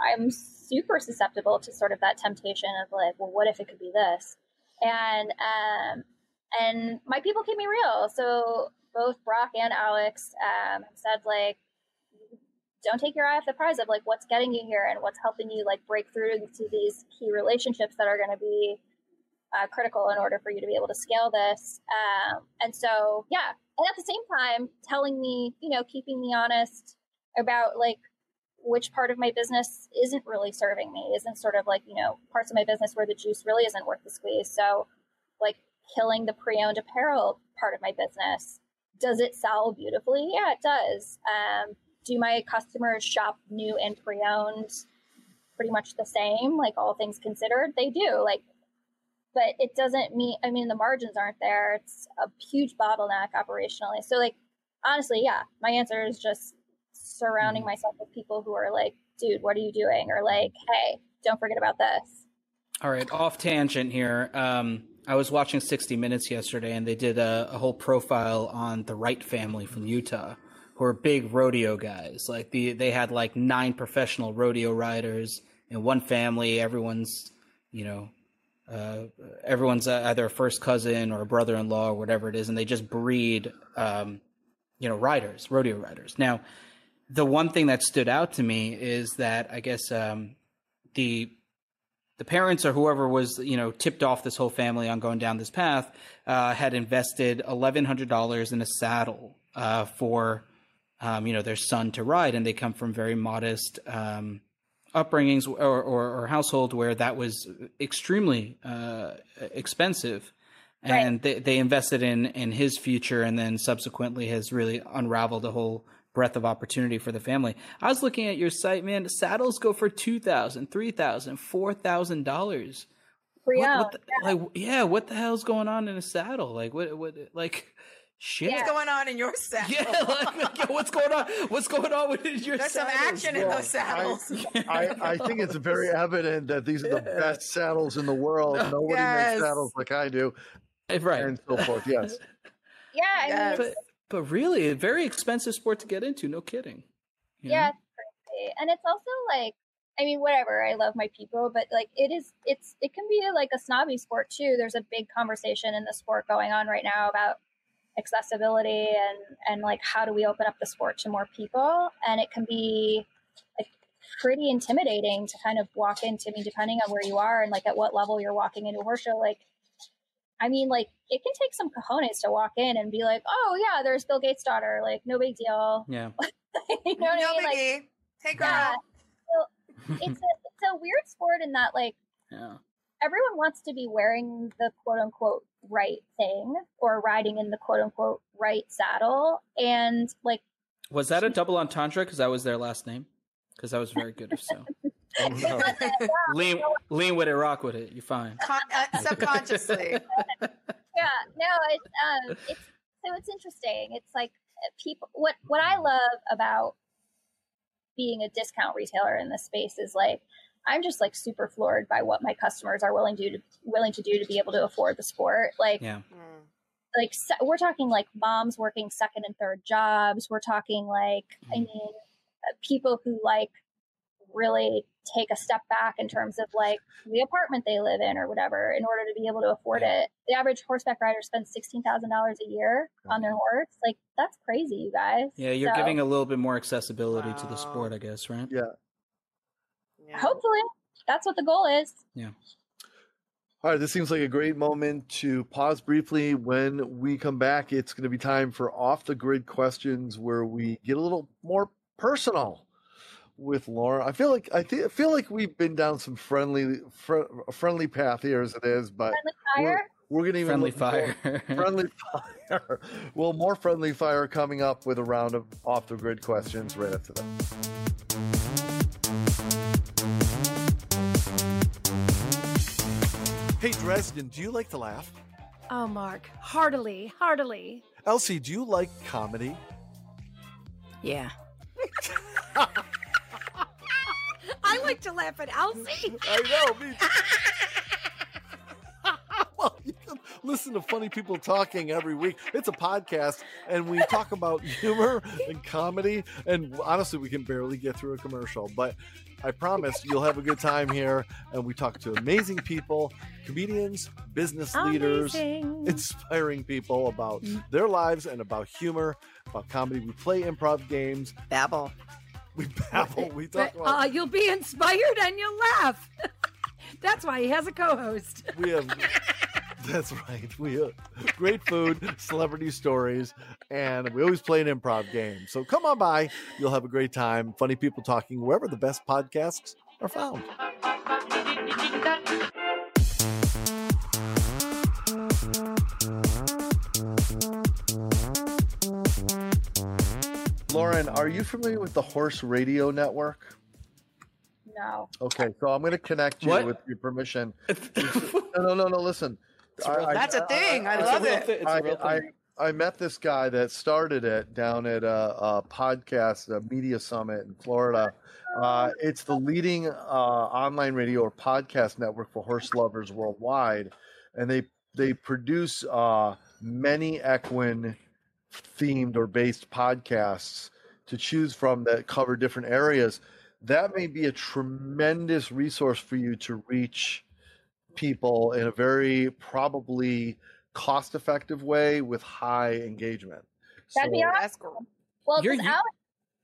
I'm super susceptible to sort of that temptation of like, well, what if it could be this? And um, and my people keep me real. So both Brock and Alex um, said like, don't take your eye off the prize of like what's getting you here and what's helping you like break through to these key relationships that are going to be uh, critical in order for you to be able to scale this. Um, and so, yeah, and at the same time, telling me, you know, keeping me honest about like which part of my business isn't really serving me, isn't sort of like, you know, parts of my business where the juice really isn't worth the squeeze. So, like, killing the pre owned apparel part of my business. Does it sell beautifully? Yeah, it does. Um, do my customers shop new and pre owned pretty much the same, like all things considered? They do. Like, but it doesn't mean, I mean, the margins aren't there. It's a huge bottleneck operationally. So, like, honestly, yeah, my answer is just surrounding myself with people who are like, dude, what are you doing? Or like, hey, don't forget about this.
All right, off tangent here. Um, I was watching 60 Minutes yesterday, and they did a, a whole profile on the Wright family from Utah, who are big rodeo guys. Like the they had like nine professional rodeo riders in one family. Everyone's, you know, uh, everyone's either a first cousin or a brother-in-law or whatever it is, and they just breed, um, you know, riders, rodeo riders. Now, the one thing that stood out to me is that I guess um, the the parents or whoever was you know tipped off this whole family on going down this path uh, had invested eleven hundred dollars in a saddle uh, for um, you know their son to ride, and they come from very modest um, upbringings or, or, or household where that was extremely uh, expensive. And they, they invested in, in his future and then subsequently has really unraveled a whole breadth of opportunity for the family. I was looking at your site, man. Saddles go for two thousand, three thousand, four thousand dollars.
Pre-owned.
What, what the, like yeah, what the hell's going on in a saddle? Like what what like shit.
What's going on in your saddle?
Yeah, like, like, yo, what's going on? What's going on with your
There's some
saddles?
action in those saddles.
I, I think it's very evident that these are the best saddles in the world. Nobody
Yes.
makes saddles like I do, eh,
right.
and so forth. Yes.
Yeah, I mean,
Yes.
But but really, a very expensive sport to get into. No kidding. You
yeah, it's crazy. And it's also like, I mean, whatever. I love my people, but like, it is. It's it can be like a snobby sport too. There's a big conversation in the sport going on right now about accessibility and and like how do we open up the sport to more people. And it can be like pretty intimidating to kind of walk into. I mean, depending on where you are and like at what level you're walking into a horse show, like. I mean, like it can take some cojones to walk in and be like, "Oh yeah, there's Bill Gates' daughter. Like, no big deal."
Yeah.
you know what
no
I mean? Like,
biggie. hey, girl.
yeah. So it's a it's a weird sport in that like
Yeah.
Everyone wants to be wearing the quote unquote right thing or riding in the quote unquote right saddle and like
Was that a double entendre? Because that was their last name. Because that was very good. If so,
Oh, no.
lean lean with it, rock with it. You're fine.
Con- uh, subconsciously.
yeah no it's um it's so it's interesting it's like uh, people what what i love about being a discount retailer in this space is like i'm just like super floored by what my customers are willing to do willing to do to be able to afford the sport like
Yeah.
Mm.
like se- we're talking like moms working second and third jobs we're talking like i
Mhm.
mean uh, people who like really take a step back in terms of like the apartment they live in or whatever in order to be able to afford it. The average horseback rider spends sixteen thousand dollars a year on their horse. Like that's crazy, you guys.
Yeah, you're
So,
giving a little bit more accessibility to the sport, I guess, right?
Yeah.
Yeah.
hopefully that's what the goal is. Yeah.
All right, this seems like a great moment to pause briefly. When we come back, it's going to be time for off the grid questions where we get a little more personal with Laura. I feel like I thi- I feel like we've been down some friendly fr- friendly path here as it is, but
Friendly fire.
we're going to even
Friendly fire.
friendly fire. well, more friendly fire coming up with a round of off the grid questions right after that.
Hey, Dresden, do you like to laugh?
Oh, Mark, heartily, heartily.
Elsie, do you like comedy?
Yeah. I like to laugh at Elsie.
I know, me too. well, you can listen to funny people talking every week. It's a podcast, and we talk about humor and comedy. And honestly, we can barely get through a commercial, but I promise you'll have a good time here. And we talk to amazing people, comedians, business leaders,
Amazing.
inspiring people about their lives and about humor, about comedy. We play improv games.
Babble.
We babble. We talk about.
Uh, you'll be inspired and you'll laugh. That's why he has a co-host.
we have that's right we have great food celebrity stories and we always play an improv game so come on by you'll have a great time funny people talking wherever the best podcasts are found
Lauren, are you familiar with the Horse Radio Network?
No.
Okay, so I'm going to connect you
What?
with your permission. no, no, no, no. Listen,
a real-
That's a thing. I
It's a
love it.
thi- it's a
I,
real
I. I met this guy that started it down at a, a podcast, a media summit in Florida. Uh, it's the leading uh, online radio or podcast network for horse lovers worldwide, and they they produce uh, many equine themed or based podcasts to choose from that cover different areas. That may be a tremendous resource for you to reach people in a very probably cost effective way with high engagement.
That'd be awesome. Well, because
u-
Alex,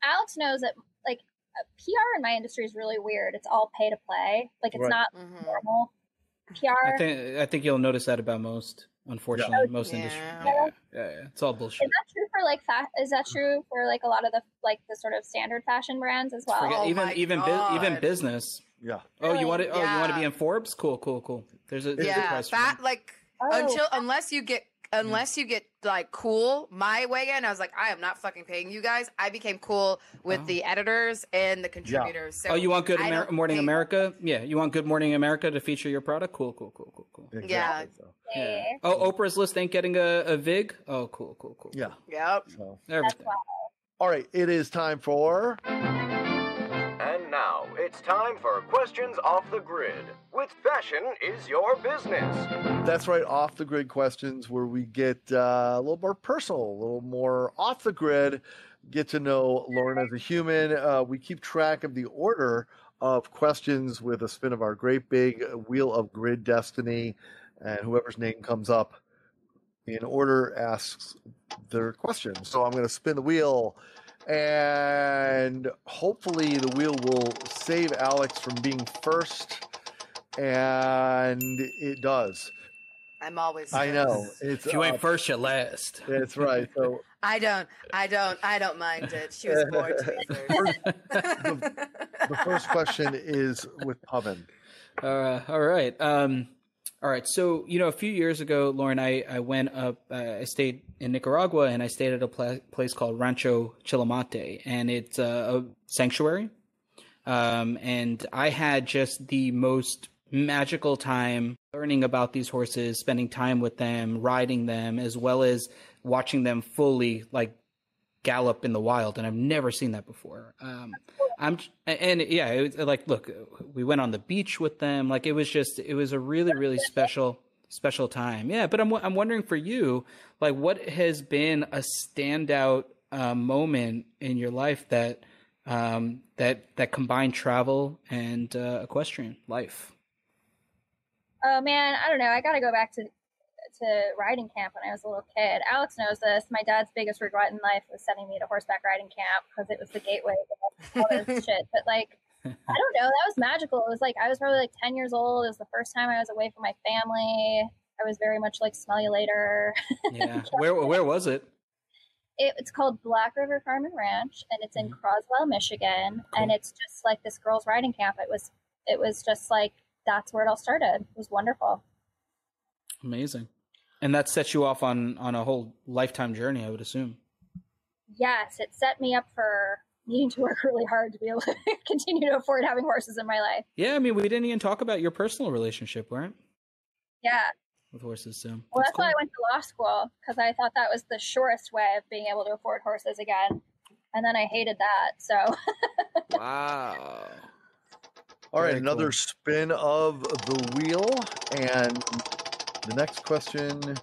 Alex knows that like uh, PR in my industry is really weird. It's all pay to play. Like it's
Right.
not
Mhm.
normal
I
PR.
think I think you'll notice that about most, unfortunately, most
Yeah.
industries.
Yeah.
Yeah, yeah, yeah, it's all bullshit.
Is that true for like fa- is that true for like a lot of the like the sort of standard fashion brands as well?
Forget,
Oh
even even bu- even business.
Yeah.
Oh, you want to? Oh, you want to be in Forbes? Cool, cool, cool. There's a, there's a
Yeah,
price for
fat
that.
like
Oh,
until unless you get unless you get like cool my way in. I was like, I am not fucking paying you guys. I became cool with
Oh.
the editors and the contributors. So
oh, you want Good Amer- Morning
pay-
America? Yeah, you want Good Morning America to feature your product? Cool, cool, cool, cool, cool, cool.
Yeah.
So,
Yeah.
okay.
Oh, Oprah's list ain't getting a, a vig. Oh, cool, cool, cool.
Yeah.
Yep.
So.
Everything.
All right. It is time for.
And now it's time for questions off the grid with Fashion is Your Business.
That's right. Off the grid questions where we get uh, a little more personal, a little more off the grid, get to know Lauren as a human. Uh, we keep track of the order of questions with a spin of our great big wheel of grid destiny. And whoever's name comes up in order asks their question. So I'm going to spin the wheel. And hopefully, the wheel will save Alex from being first. And it does.
I'm always.
I know. It's
If you ain't
uh,
first, you last.
That's right. So
I don't. I don't. I don't mind it. She was born to be first.
the first question is with Pubbin.
Uh, all right. Um, all right. So, you know, a few years ago, Lauren, I, I went up, uh, I stayed in Nicaragua and I stayed at a pla- place called Rancho Chilamate and it's a sanctuary. Um, and I had just the most magical time learning about these horses, spending time with them, riding them, as well as watching them fully like gallop in the wild. And I've never seen that before. Um, I'm and yeah, it was like look, we went on the beach with them. Like it was just it was a really really special special time. Yeah, but I'm I'm wondering for you, like what has been a standout uh, moment in your life that um, that that combined travel and uh, equestrian life?
Oh man, I don't know. I got to go back to to riding camp when I was a little kid. Alex knows this. My dad's biggest regret in life was sending me to horseback riding camp because it was the gateway to all this shit. But like, I don't know. That was magical. It was like I was probably like ten years old. It was the first time I was away from my family. I was very much like smell you later.
Yeah. where where was it?
It, it's called Black River Farm and Ranch, and it's in mm-hmm. Croswell, Michigan. And it's just like this girls' riding camp. It was it was just like that's where it all started. It was wonderful.
Amazing. And that sets you off on on a whole lifetime journey, I would assume.
Yes, it set me up for needing to work really hard to be able to continue to afford having horses in my life.
Yeah, I mean, we didn't even talk about your personal relationship, right?
Yeah.
With horses, so
Well, that's why I went to law school because I thought that was the surest way of being able to afford horses again. And then I hated that. So
wow.
All right,
Very
another
cool.
spin of the wheel, and the next question. i-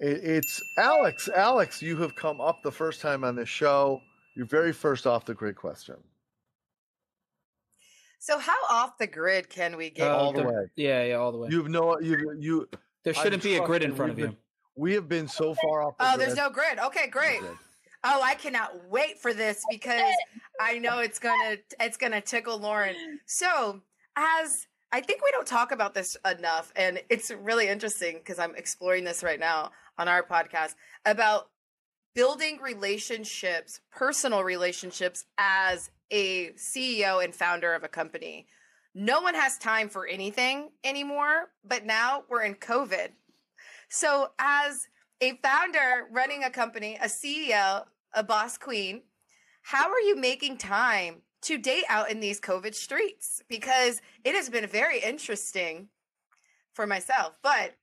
It's Alex. Alex, you have come up the first time on this show. Your very first off the grid question.
So how off the grid can we get?
Uh, all the
the-
way.
Yeah, yeah, all the way.
You have no. You you.
There shouldn't
I'm
be a grid in front of
we've
you.
been- We have been so far off. The
Oh,
grid.
there's no grid. Okay, great. Oh, I cannot wait for this because I know it's gonna it's gonna tickle Lauren. So, as I think we don't talk about this enough, and it's really interesting because I'm exploring this right now on our podcast about building relationships, personal relationships as a CEO and founder of a company. No one has time for anything anymore, but now we're in COVID. So, as a founder running a company, a CEO, a boss queen, how are you making time to date out in these COVID streets? Because it has been very interesting for myself, but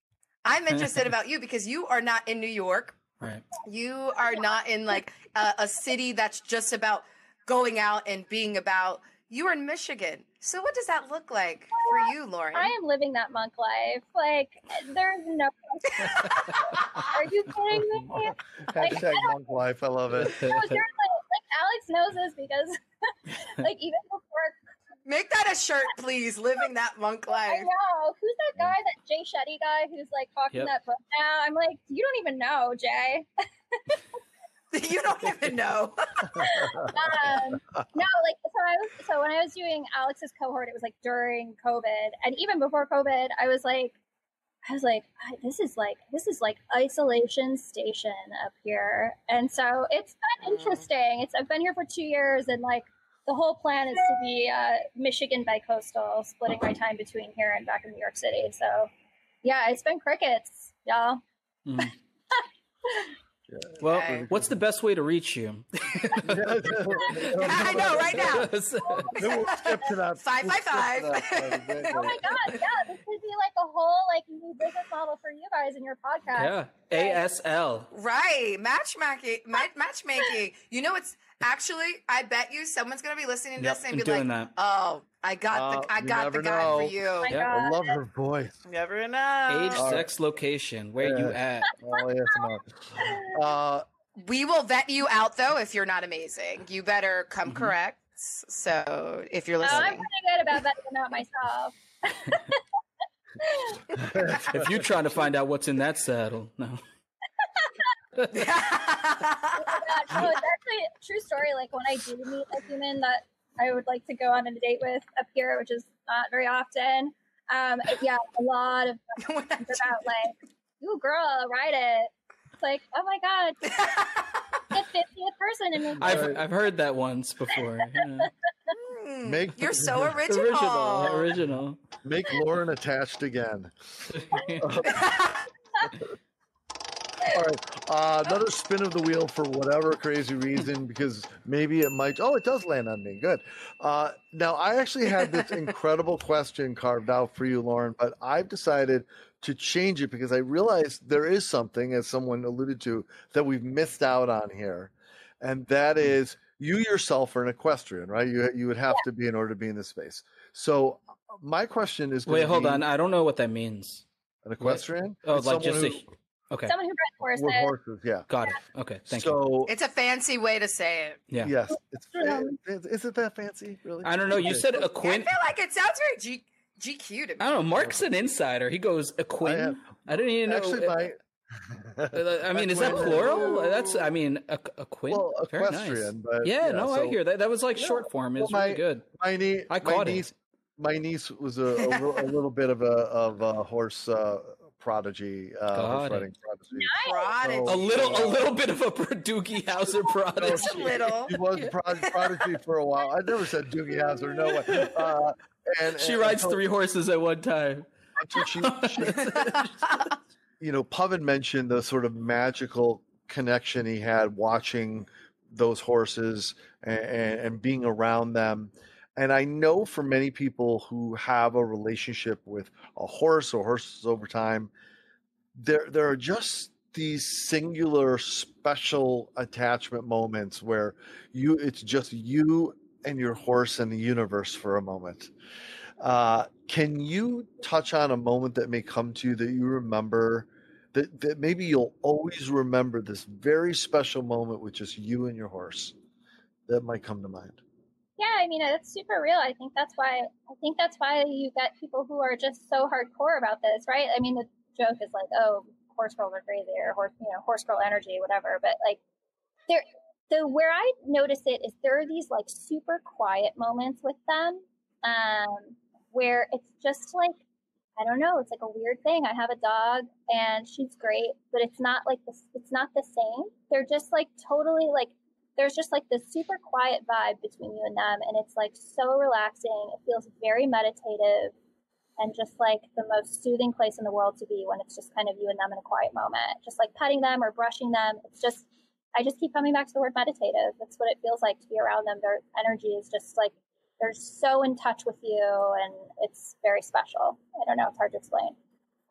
I'm interested about you because you are not in New York.
Right.
You are not in like a, a city that's just about going out and being about. You are in Michigan. So, what does that look like for you, Lauren?
I am living that monk life. Like there's no. Are you kidding me?
Hashtag monk life. I love it.
No, seriously, like Alex because, like, even before
Make that a shirt, please. Living that monk life.
I
life.
know who's that guy, that Jay Shetty guy, who's like talking
Yep.
that book now. I'm like, you don't even know, Jay.
you don't even know.
um, no, like so I was so when I was doing Alex's cohort, it was like during COVID, and even before COVID, I was like, I was like, this is like this is like isolation station up here, and so it's been interesting. It's I've been here for two years, and like the whole plan is to be uh, Michigan bicoastal, splitting my time between here and back in New York City. So yeah, it's been crickets, y'all.
Mm. Well,
Okay.
what's the best way to reach you?
I know, right now.
Then we'll skip to that.
Five
we'll
by five.
that.
Oh my god, yeah, this could be like a whole like new business model for you guys in your podcast.
yeah. ASL.
Right. Matchmaking. Matchmaking. You know, it's actually, I bet you someone's going to be listening to
Yep,
this and
I'm
be
doing
like,
that.
oh, I got
Uh,
the, I got the guy
know.
for you.
Oh my
I love her voice.
Never know.
Age,
All right.
sex, location. Where you at?
Oh yes, no. Uh,
We will vet you out though if you're not amazing. You better come
Mm-hmm.
correct. So if you're listening,
Oh, I'm pretty good about vetting out myself.
If you're trying to find out what's in that saddle, no.
Oh. No, it's actually a true story. Like when I do meet a human that I would like to go on a date with up here, which is not very often. Um, yeah, a lot of questions about like, "Ooh, girl, ride it." It's like, oh my god, the fiftieth person in this.
I've I've heard that once before. Yeah.
Hmm,
Make-
you're so original.
Original, original.
make Lauren attached again. All right, uh, another spin of the wheel for whatever crazy reason, because maybe it might. Oh, it does land on me. Good. Uh, now, I actually had this incredible question carved out for you, Lauren, but I've decided to change it because I realized there is something, as someone alluded to, that we've missed out on here, and that is you yourself are an equestrian, right? You you would have to be in order to be in this space. So, my question is,
Wait, hold
be-
on. I don't know what that means.
an equestrian?
Oh,
It's
like just a
who-
Okay.
Someone who bred horses.
With horses, yeah.
Got it. Okay. Thank you.
It's a fancy way to say it.
Yeah.
yes, it's,
Um,
is, is it that fancy? Really?
I don't know. You said a
I
Quinn.
feel like it sounds very G- GQ to me.
I don't know. Mark's an insider. He goes a Quinn.
have-
I, didn't even know.
Actually, my
Uh, I mean, is that plural? That's. I mean, a, a Quinn.
well,
Very nice.
equestrian, but
Yeah, no, I hear that. That was like
Yeah.
short form. It's
Well, my-
really good.
My, nie-
I
my
caught it.
niece, my niece was a, a, a little bit of a of a horse uh, prodigy, uh, horse riding prodigy.
Prodigy.
So-
A little, a little bit of a Doogie Howser prodigy.
Just a little.
She was a prod- prodigy for a while. I never said Doogie Howser, no way. Uh, and,
She
and
rides
until-
three horses at one time.
she, she you know, Pubbin mentioned the sort of magical connection he had watching those horses and, and being around them. And I know for many people who have a relationship with a horse or horses over time, there there are just these singular special attachment moments where you it's just you and your horse and the universe for a moment. Uh, can you touch on a moment that may come to you that you remember that, that maybe you'll always remember this very special moment with just you and your horse that might come to mind?
Yeah, I mean it's super real. I think that's why I think that's why you get people who are just so hardcore about this, right? I mean the joke is like, oh, horse girls are crazy or horse you know, horse girl energy, whatever. But like there the where I notice it is there are these like super quiet moments with them, um, where it's just like I don't know, it's like a weird thing. I have a dog and she's great, but it's not like this it's not the same. They're just like totally like there's just like this super quiet vibe between you and them and it's like so relaxing. It feels very meditative and just like the most soothing place in the world to be when it's just kind of you and them in a quiet moment. Just like petting them or brushing them. It's just i just keep coming back to the word meditative. That's what it feels like to be around them. Their energy is just like they're so in touch with you and it's very special. I don't know. It's hard to explain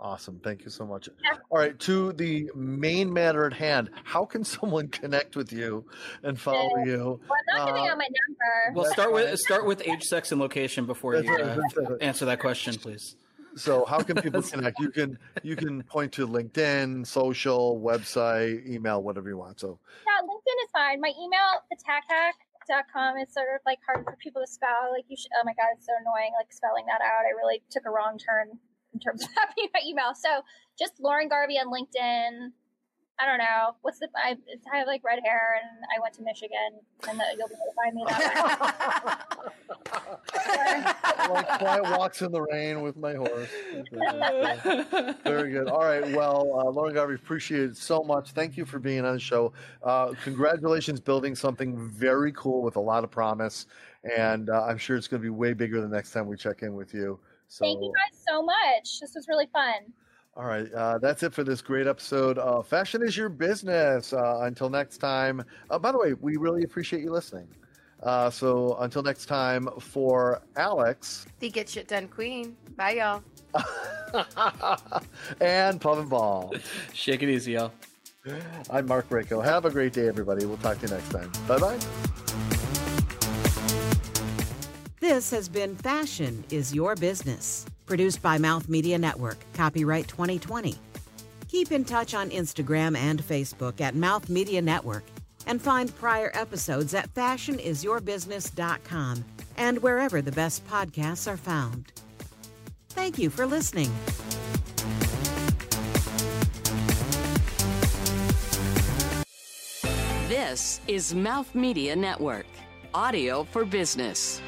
Awesome. Thank you so much. All right, to the main matter at hand. How can someone connect with you and follow you?
well i'm not giving
Uh,
out my number
Well, start with start with age, sex, and location before
That's
you
right,
uh,
right.
answer that question, please.
So how can people connect? You can you can point to LinkedIn, social, website, email, whatever you want. So
Yeah, LinkedIn is fine. My email, thetackhack.com, is sort of like hard for people to spell. Like you should, oh my god, it's so annoying. Like spelling that out, I really took a wrong turn in terms of having my email. So just Lauren Garvey on LinkedIn. I don't know what's the. I, I have like red hair, and I went to Michigan, and the, you'll be able to find me that way.
like quiet walks in the rain with my horse. Very good. All right. Well, uh, Lauren Garvey, appreciate it so much. Thank you for being on the show. Uh, congratulations, building something very cool with a lot of promise, and uh, I'm sure it's going to be way bigger the next time we check in with you. So,
Thank you guys so much. This was really fun.
all right, uh, that's it for this great episode of Fashion is Your Business. Uh, until next time. Uh, by the way, we really appreciate you listening. Uh, so until next time, for Alex
The Get Shit Done Queen. Bye, y'all.
and Pubbin Bahl.
Shake it easy, y'all.
I'm Mark Rako. Have a great day, everybody. We'll talk to you next time. Bye bye.
This has been Fashion is Your Business, produced by Mouth Media Network, copyright 2020. Keep in touch on Instagram and Facebook at Mouth Media Network and find prior episodes at fashionisyourbusiness.com and wherever the best podcasts are found. Thank you for listening.
This is Mouth Media Network, audio for business.